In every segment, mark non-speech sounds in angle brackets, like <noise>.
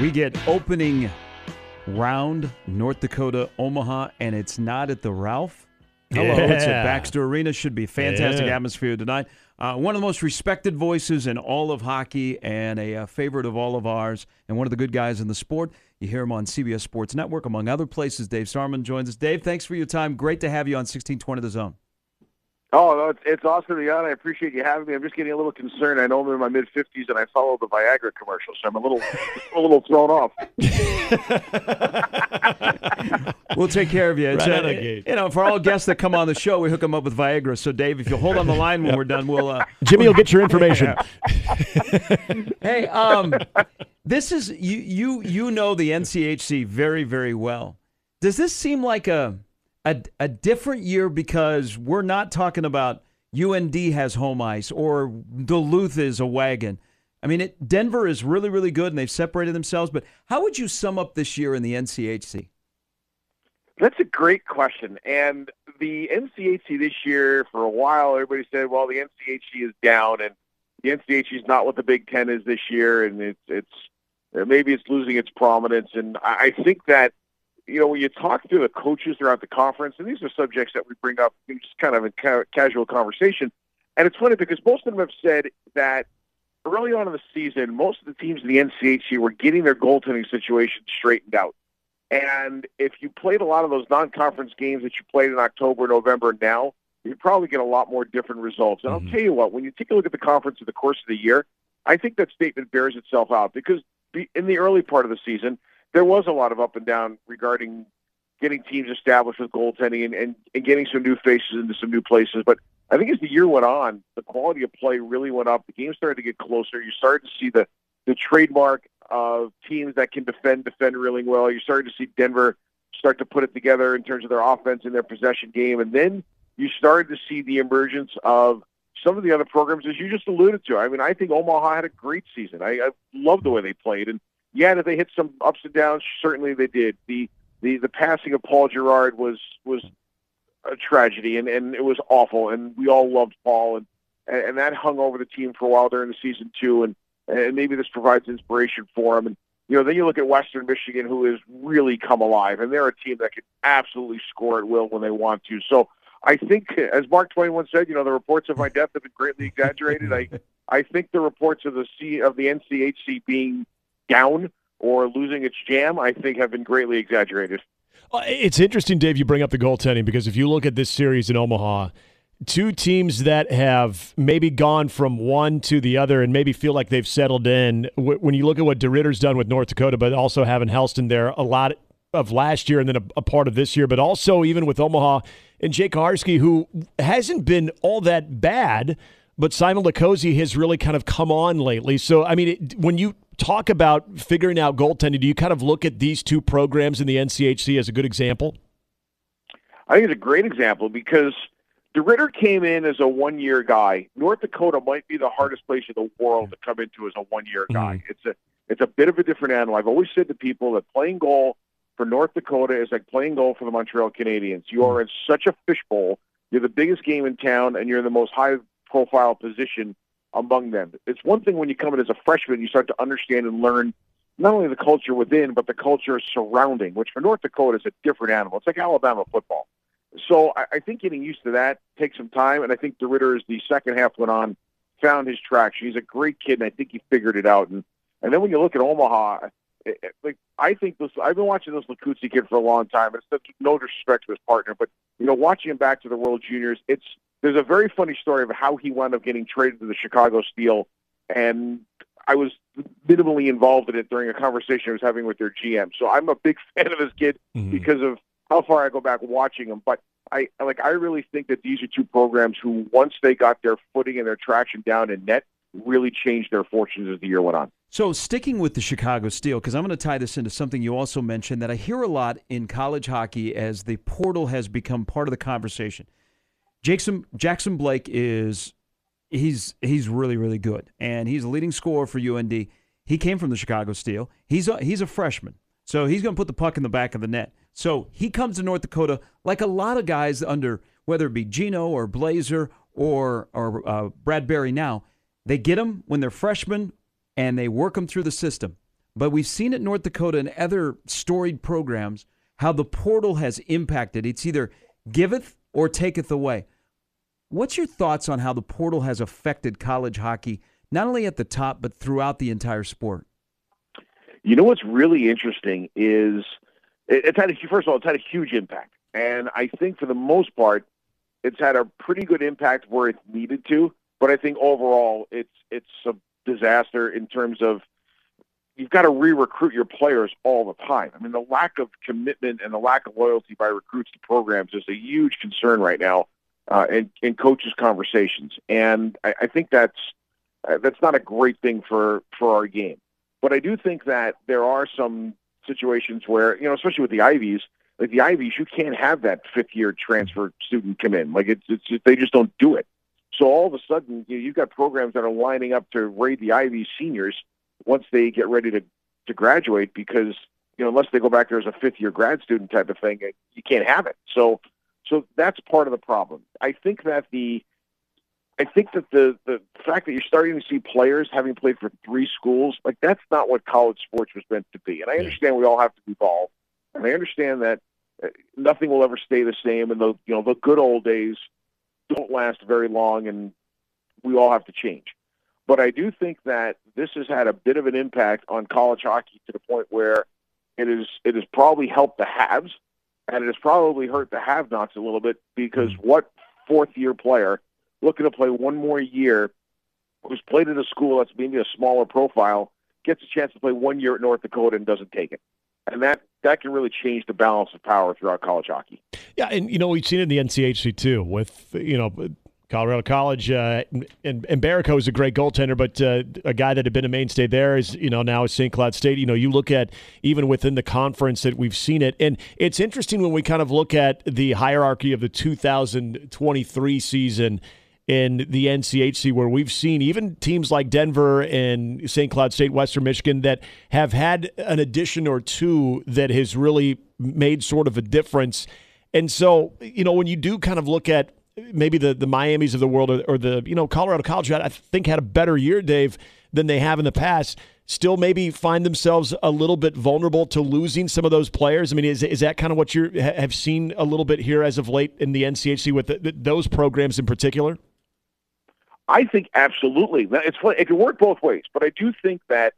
We get opening round North Dakota Omaha, and it's not at the Ralph. Hello, it's at Yeah. Baxter Arena. Should be fantastic Yeah. atmosphere tonight. Uh, one of the most respected voices in all of hockey, and a, uh favorite of all of ours, and one of the good guys in the sport. You hear him on CBS Sports Network, among other places. Dave Starman joins us. Dave, thanks for your time. Great to have you on 1620 The Zone. Oh, no, it's, it's awesome to be on. I appreciate you having me. I'm just getting a little concerned. I know I'm in my mid 50s and I follow the Viagra commercial, so I'm a little <laughs> a little thrown off. <laughs> We'll take care of you. It's, Right uh, out of gate. you know, for all guests that come on the show, we hook them up with Viagra. So, Dave, if you'll hold on the line when we're done, we'll. Uh, Jimmy will get your information. <laughs> hey, um, this is you. You you know the NCHC very very well. Does this seem like a a, a different year because we're not talking about UND has home ice or Duluth is a wagon? I mean, it, Denver is really really good and they've separated themselves. But how would you sum up this year in the NCHC? That's a great question. And the NCHC this year, for a while, everybody said, well, the NCHC is down and the NCHC is not what the Big Ten is this year, and it's it's maybe it's losing its prominence. And I think that you know when you talk to the coaches throughout the conference, and these are subjects that we bring up in just kind of in ca- casual conversation, and it's funny because most of them have said that early on in the season, most of the teams in the NCHC were getting their goaltending situation straightened out. And if you played a lot of those non-conference games that you played in October, November, now you probably get a lot more different results. And I'll mm-hmm. tell you what, when you take a look at the conference in the course of the year, I think that statement bears itself out because in the early part of the season, there was a lot of up and down regarding getting teams established with goaltending and, and, and getting some new faces into some new places. But I think as the year went on, the quality of play really went up. The game started to get closer. You started to see the the trademark of teams that can defend, defend really well. You started to see Denver start to put it together in terms of their offense and their possession game. And then you started to see the emergence of some of the other programs, as you just alluded to. I mean, I think Omaha had a great season. I, I love the way they played. And yeah, did they hit some ups and downs? Certainly they did. The the the passing of Paul Jerrard was was a tragedy, and and it was awful. And we all loved Paul, and and, that hung over the team for a while during the season too. And and maybe this provides inspiration for him. And you know, then you look at Western Michigan, who has really come alive, and they're a team that can absolutely score at will when they want to. So I think, as Mark Twain once said, you know, the reports of my death have been greatly exaggerated. I I think the reports of the C of the NCHC being down or losing its jam, I think, have been greatly exaggerated. Uh, It's interesting, Dave, you bring up the goaltending because if you look at this series in Omaha, two teams that have maybe gone from one to the other and maybe feel like they've settled in. When you look at what DeRidder's done with North Dakota, but also having Hellsten there a lot of last year and then a, a part of this year, but also even with Omaha and Jake Kucharski, who hasn't been all that bad, but Simon Latkoczy has really kind of come on lately. So, I mean, it, when you talk about figuring out goaltending, do you kind of look at these two programs in the NCHC as a good example? I think it's a great example because DeRidder came in as a one-year guy. North Dakota might be the hardest place in the world to come into as a one-year mm-hmm. guy. It's a it's a bit of a different animal. I've always said to people that playing goal for North Dakota is like playing goal for the Montreal Canadiens. You are mm-hmm. in such a fishbowl. You're the biggest game in town, and you're in the most high-profile position among them. It's one thing when you come in as a freshman, you start to understand and learn not only the culture within, but the culture surrounding, which for North Dakota is a different animal. It's like Alabama football. So I, I think getting used to that takes some time, and I think DeRidder, as the second half went on, found his traction. He's a great kid, and I think he figured it out. And and then when you look at Omaha, it, like I think this, I've been watching this Latkoczy kid for a long time. It's no disrespect to his partner, but you know, watching him back to the World Juniors, it's there's a very funny story of how he wound up getting traded to the Chicago Steel, and I was minimally involved in it during a conversation I was having with their GM. So I'm a big <laughs> fan of this kid mm-hmm. because of how far I go back watching him. But I like I really think that these are two programs who once they got their footing and their traction down in net really changed their fortunes as the year went on. So, sticking with the Chicago Steel, because I'm going to tie this into something you also mentioned that I hear a lot in college hockey as the portal has become part of the conversation. Jackson Jackson Blake is he's he's really really good, and he's a leading scorer for UND. He came from the Chicago Steel. He's a, he's a freshman, so he's going to put the puck in the back of the net. So he comes to North Dakota like a lot of guys under whether it be Gino or Blazer or or uh, Brad Berry now. They get them when they're freshmen and they work them through the system. But we've seen at North Dakota and other storied programs how the portal has impacted. It's either giveth or taketh away. What's your thoughts on how the portal has affected college hockey, not only at the top, but throughout the entire sport? You know what's really interesting is it's had a, first of all, it's had a huge impact. And I think for the most part, it's had a pretty good impact where it needed to. But I think overall, it's it's a disaster in terms of you've got to re-recruit your players all the time. I mean, the lack of commitment and the lack of loyalty by recruits to programs is a huge concern right now uh, in, in coaches' conversations, and I, I think that's uh, that's not a great thing for for our game. But I do think that there are some situations where you know, especially with the Ivies, like the Ivies, you can't have that fifth year transfer student come in. Like it's, it's they just don't do it. So all of a sudden, you know, you've got programs that are lining up to raid the Ivy seniors once they get ready to to graduate because you know unless they go back there as a fifth year grad student type of thing, you can't have it. So so that's part of the problem. I think that the I think that the the fact that you're starting to see players having played for three schools, like that's not what college sports was meant to be. And I understand we all have to evolve, and I understand that uh, nothing will ever stay the same. And the you know the good old days don't last very long, and we all have to change. But I do think that this has had a bit of an impact on college hockey to the point where it is it has probably helped the haves, and it has probably hurt the have-nots a little bit because mm-hmm. what fourth-year player looking to play one more year who's played at a school that's maybe a smaller profile gets a chance to play one year at North Dakota and doesn't take it? and that that can really change the balance of power throughout college hockey. Yeah, and you know we've seen it in the NCHC too with you know Colorado College uh, and, and Mbereko is a great goaltender, but uh, a guy that had been a mainstay there is you know now is St. Cloud State. You know you look at even within the conference that we've seen it, and it's interesting when we kind of look at the hierarchy of the 2023 season in the NCHC, where we've seen even teams like Denver and St. Cloud State, Western Michigan, that have had an addition or two that has really made sort of a difference. And so, you know, when you do kind of look at maybe the the Miami's of the world or, or the you know Colorado College, I think had a better year, Dave, than they have in the past. Still, maybe find themselves a little bit vulnerable to losing some of those players. I mean, is is that kind of what you have seen a little bit here as of late in the NCHC with the, the, those programs in particular? I think absolutely. It's it can work both ways, but I do think that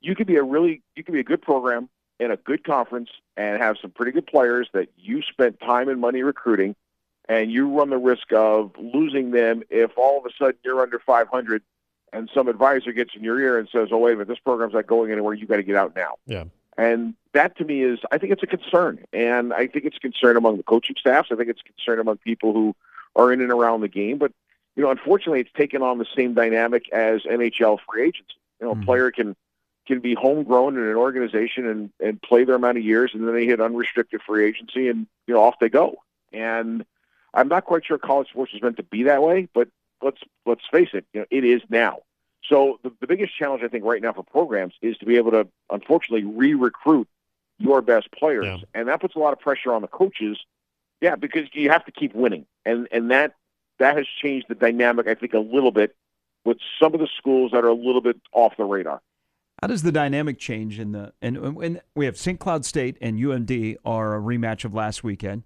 you could be a really you could be a good program in a good conference and have some pretty good players that you spent time and money recruiting, and you run the risk of losing them if all of a sudden you're under 500 and some advisor gets in your ear and says, "Oh wait a minute, this program's not going anywhere. You got to get out now." Yeah. And that to me is, I think it's a concern, and I think it's a concern among the coaching staffs. I think it's a concern among people who are in and around the game. But you know, unfortunately, it's taken on the same dynamic as NHL free agency. You know, mm-hmm. a player can can be homegrown in an organization and and play their amount of years, and then they hit unrestricted free agency, and you know, off they go. And I'm not quite sure college sports is meant to be that way, but let's let's face it, you know, it is now. So the, the biggest challenge I think right now for programs is to be able to, unfortunately, re-recruit your best players, yeah. and that puts a lot of pressure on the coaches. Yeah, because you have to keep winning, and and that that has changed the dynamic, I think, a little bit with some of the schools that are a little bit off the radar. How does the dynamic change in the and when we have St. Cloud State and UMD are a rematch of last weekend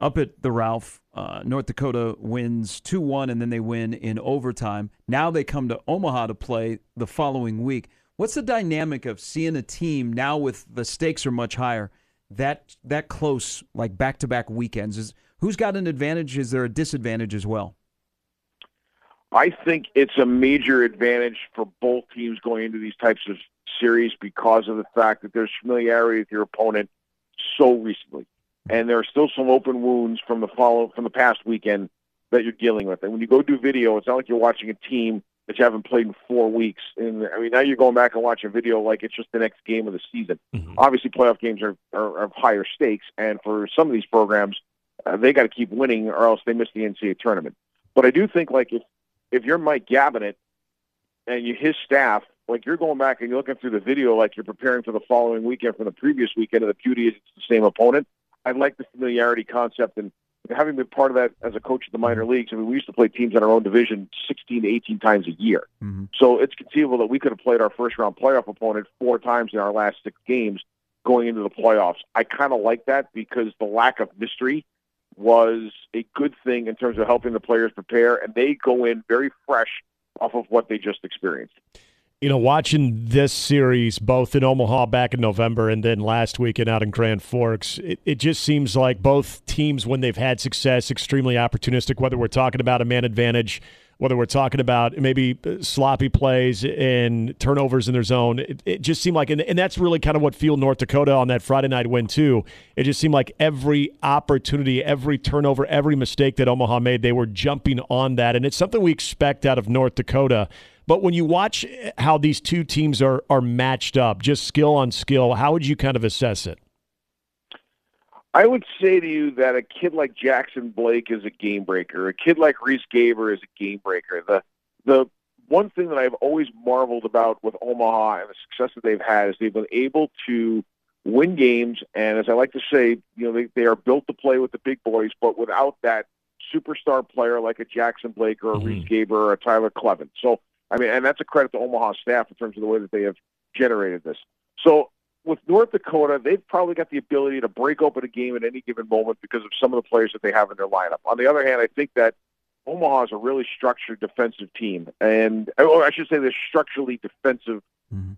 up at the Ralph. Uh, North Dakota wins two one and then they win in overtime. Now they come to Omaha to play the following week. What's the dynamic of seeing a team now with the stakes are much higher that that close like back to back weekends? Is Who's got an advantage? Is there a disadvantage as well? I think it's a major advantage for both teams going into these types of series because of the fact that there's familiarity with your opponent so recently, and there are still some open wounds from the follow from the past weekend that you're dealing with. And when you go do video, it's not like you're watching a team that you haven't played in four weeks. And I mean, now you're going back and watching video like it's just the next game of the season. Mm-hmm. Obviously, playoff games are, are, are higher stakes, and for some of these programs, uh, they got to keep winning or else they miss the NCAA tournament. But I do think like if if you're Mike Gabinet and you his staff, like you're going back and you're looking through the video like you're preparing for the following weekend from the previous weekend, and the beauty is it's the same opponent. I like the familiarity concept and having been part of that as a coach in the minor mm-hmm. leagues, I mean, we used to play teams in our own division 16 to 18 times a year. Mm-hmm. So it's conceivable that we could have played our first round playoff opponent four times in our last six games going into the playoffs. I kind of like that because the lack of mystery was a good thing in terms of helping the players prepare, and they go in very fresh off of what they just experienced you know, watching this series both in Omaha back in November and then last weekend out in Grand Forks, it, it just seems like both teams, when they've had success, extremely opportunistic, whether we're talking about a man advantage, whether we're talking about maybe uh, sloppy plays and turnovers in their zone. It, it just seemed like, and, and that's really kind of what fueled North Dakota on that Friday night win, too. It just seemed like every opportunity, every turnover, every mistake that Omaha made, they were jumping on that. And it's something we expect out of North Dakota. But when you watch how these two teams are are matched up, just skill on skill, how would you kind of assess it? I would say to you that a kid like Jackson Blake is a game breaker. A kid like Riese Gaber is a game breaker. The the one thing that I've always marveled about with Omaha and the success that they've had is they've been able to win games. And as I like to say, you know, they, they are built to play with the big boys, but without that superstar player like a Jackson Blake or a mm-hmm. Riese Gaber or a Tyler Kleven. So I mean, and that's a credit to Omaha staff in terms of the way that they have generated this. So with North Dakota, they've probably got the ability to break open a game at any given moment because of some of the players that they have in their lineup. On the other hand, I think that Omaha is a really structured defensive team, and or I should say they're structurally defensive, mm-hmm.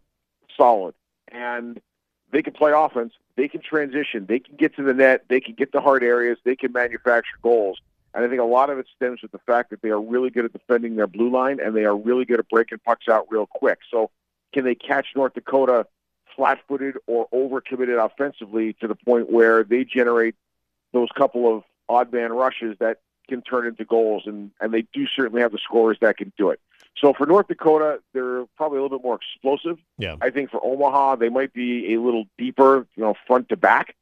solid, and they can play offense. They can transition. They can get to the net. They can get to hard areas. They can manufacture goals. And I think a lot of it stems with the fact that they are really good at defending their blue line and they are really good at breaking pucks out real quick. So can they catch North Dakota flat-footed or over-committed offensively to the point where they generate those couple of odd man rushes that can turn into goals, and, and they do certainly have the scorers that can do it. So for North Dakota, they're probably a little bit more explosive. Yeah. I think for Omaha, they might be a little deeper, you know, front to back.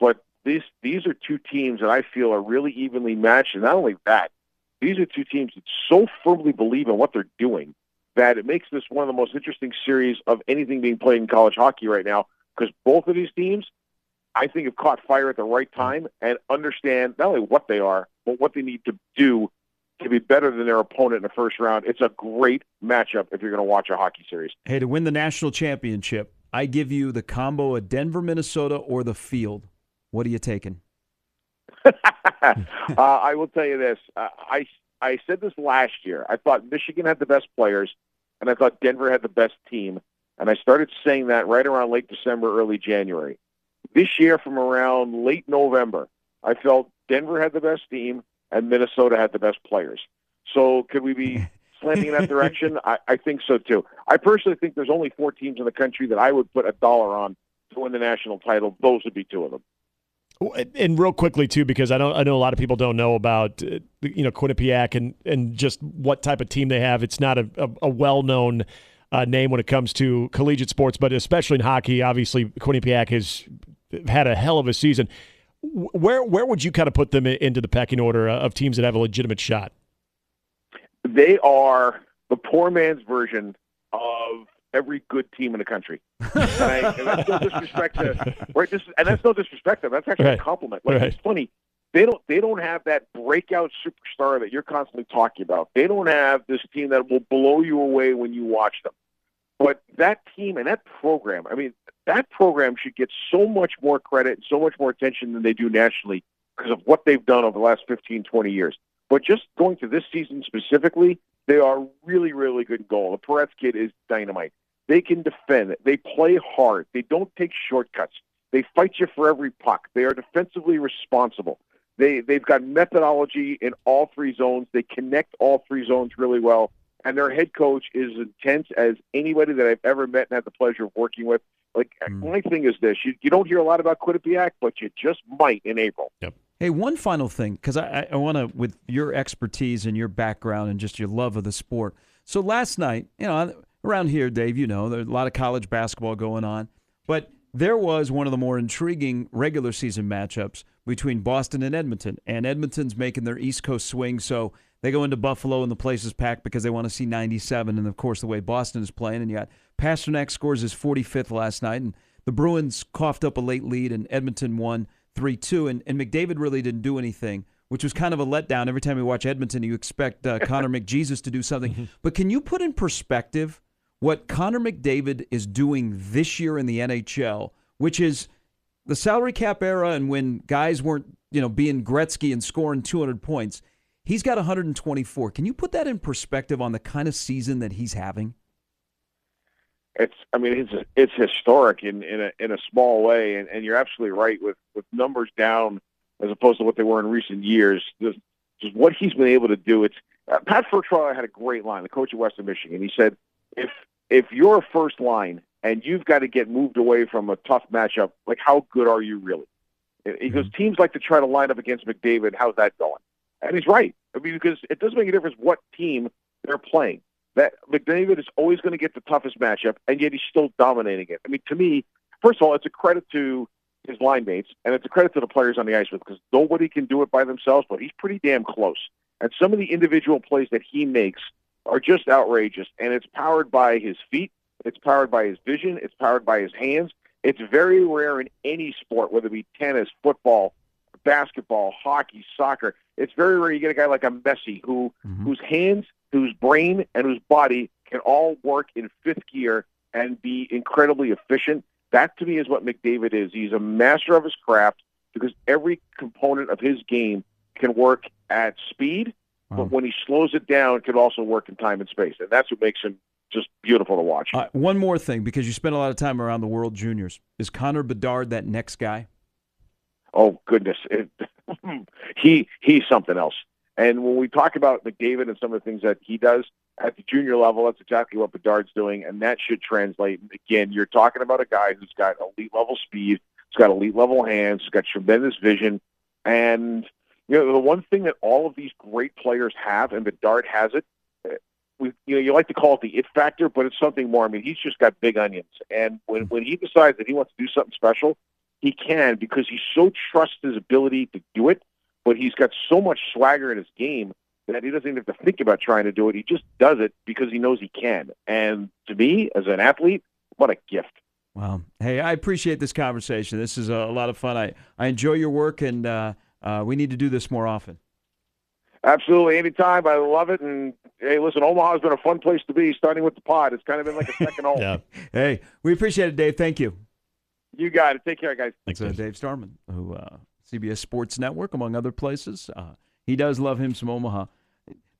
But these these are two teams that I feel are really evenly matched. And not only that, these are two teams that so firmly believe in what they're doing that it makes this one of the most interesting series of anything being played in college hockey right now. Because both of these teams, I think, have caught fire at the right time and understand not only what they are, but what they need to do to be better than their opponent in the first round. It's a great matchup if you're going to watch a hockey series. Hey, to win the national championship, I give you the combo of Denver, Minnesota, or the field. What are you taking? <laughs> uh, I will tell you this. Uh, I I said this last year. I thought Michigan had the best players, and I thought Denver had the best team. And I started saying that right around late December, early January. This year, from around late November, I felt Denver had the best team and Minnesota had the best players. So could we be <laughs> slanting in that direction? I, I think so too. I personally think there's only four teams in the country that I would put a dollar on to win the national title. Those would be two of them. And real quickly too, because I know I know a lot of people don't know about uh, you know Quinnipiac and and just what type of team they have. It's not a, a, a well known uh, name when it comes to collegiate sports, but especially in hockey. Obviously, Quinnipiac has had a hell of a season. Where where would you kind of put them into the pecking order of teams that have a legitimate shot? They are the poor man's version of every good team in the country. <laughs> and, I, and that's no disrespect to right. This, and that's no disrespect to them. That's actually right. a compliment. Like right. it's funny. They don't. They don't have that breakout superstar that you're constantly talking about. They don't have this team that will blow you away when you watch them. But that team and that program, I mean, that program should get so much more credit and so much more attention than they do nationally because of what they've done over the last 15, 20 years. But just going to this season specifically, they are really, really good goal. The Perets kid is dynamite. They can defend. They play hard. They don't take shortcuts. They fight you for every puck. They are defensively responsible. They they've got methodology in all three zones. They connect all three zones really well. And their head coach is intense as anybody that I've ever met and had the pleasure of working with. Like mm. my thing is this: you, you don't hear a lot about Quinnipiac, but you just might in April. Yep. Hey, one final thing, because I, I want to, with your expertise and your background and just your love of the sport. So last night, you know, around here, Dave, you know, there's a lot of college basketball going on, but there was one of the more intriguing regular season matchups between Boston and Edmonton. And Edmonton's making their East Coast swing, so they go into Buffalo and the place is packed because they want to see 97. And of course, the way Boston is playing, and you got Pastrnak scores his 45th last night, and the Bruins coughed up a late lead, and Edmonton won 3 2. And, and McDavid really didn't do anything, which was kind of a letdown. Every time you watch Edmonton, you expect uh, Connor <laughs> McJesus to do something. <laughs> But can you put in perspective what Connor McDavid is doing this year in the NHL, which is the salary cap era and when guys weren't, you know, being Gretzky and scoring 200 points? He's got 124. Can you put that in perspective on the kind of season that he's having? It's, I mean, it's it's historic in in a in a small way, and, and you're absolutely right with with numbers down as opposed to what they were in recent years. Just, just what he's been able to do. It's uh, Pat Ferschweiler had a great line, the coach of Western Michigan. He said, if if you're a first line and you've got to get moved away from a tough matchup, like how good are you really? He goes, mm-hmm. teams like to try to line up against McDavid. How's that going? And he's right. I mean, because it doesn't make a difference what team they're playing that McDavid is always going to get the toughest matchup, and yet he's still dominating it. I mean, to me, first of all, it's a credit to his line mates, and it's a credit to the players on the ice with because nobody can do it by themselves, but he's pretty damn close. And some of the individual plays that he makes are just outrageous, and it's powered by his feet, it's powered by his vision, it's powered by his hands. It's very rare in any sport, whether it be tennis, football, basketball, hockey, soccer. It's very rare you get a guy like a Messi who mm-hmm. whose hands whose brain and whose body can all work in fifth gear and be incredibly efficient. That to me is what McDavid is. He's a master of his craft because every component of his game can work at speed, wow. but when he slows it down, it can also work in time and space. And that's what makes him just beautiful to watch. One more thing, because you spend a lot of time around the World Juniors. Is Connor Bedard that next guy? Oh goodness, it, <laughs> he he's something else. And when we talk about McDavid and some of the things that he does at the junior level, that's exactly what Bedard's doing, and that should translate. Again, you're talking about a guy who's got elite level speed, he's got elite level hands, he's got tremendous vision, and you know the one thing that all of these great players have, and Bedard has it. We, you know, you like to call it the it factor, but it's something more. I mean, he's just got big onions, and when when he decides that he wants to do something special, he can because he so trusts his ability to do it but he's got so much swagger in his game that he doesn't even have to think about trying to do it. He just does it because he knows he can. And to me, as an athlete, what a gift. Wow. Hey, I appreciate this conversation. This is a, lot of fun. I, I enjoy your work, and uh, uh, we need to do this more often. Absolutely. Anytime. I love it. And hey, listen, Omaha's been a fun place to be, starting with the pod. It's kind of been like a second home. <laughs> yeah. Hey, we appreciate it, Dave. Thank you. You got it. Take care, guys. Thanks, uh, Dave Starman, who uh, CBS Sports Network, among other places. Uh, he does love him some Omaha.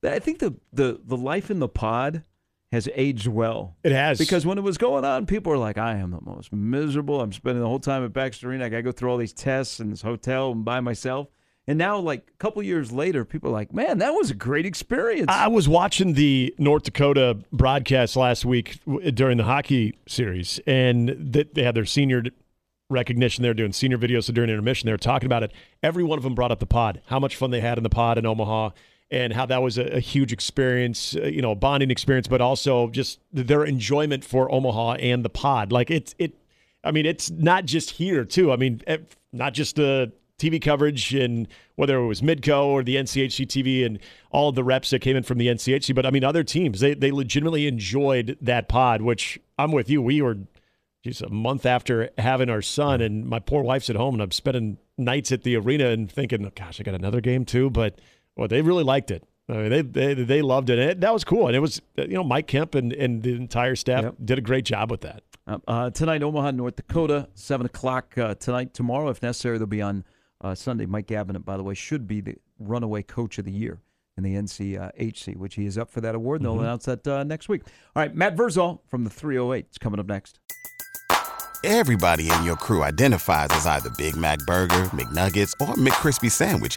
I think the, the, the life in the pod has aged well. It has. Because when it was going on, people were like, I am the most miserable. I'm spending the whole time at Baxter Arena. I got to go through all these tests in this hotel and by myself. And now, like a couple years later, people are like, man, that was a great experience. I was watching the North Dakota broadcast last week during the hockey series, and they had their senior recognition. They're doing senior videos so during intermission. They were talking about it. Every one of them brought up the pod, how much fun they had in the pod in Omaha, and how that was a, a huge experience, uh, you know, a bonding experience, but also just their enjoyment for Omaha and the pod. Like it's it. I mean, it's not just here too. I mean, not just the TV coverage and whether it was Midco or the NCHC TV and all the reps that came in from the NCHC, but I mean, other teams they they legitimately enjoyed that pod. Which I'm with you. We were geez, a month after having our son, and my poor wife's at home, and I'm spending nights at the arena and thinking, oh, gosh, I got another game too. But well, they really liked it. I mean, they, they they loved it. And it, that was cool. And it was, you know, Mike Kemp and, and the entire staff yep. did a great job with that. Uh, uh, tonight, Omaha, North Dakota, 7 o'clock uh, tonight. Tomorrow, if necessary, they'll be on uh, Sunday. Mike Gabinet, by the way, should be the runaway coach of the year in the NCHC, which he is up for that award. And they'll mm-hmm. announce that uh, next week. All right, Matt Vrzal from the 308 is coming up next. Everybody in your crew identifies as either Big Mac Burger, McNuggets, or McCrispy Sandwich.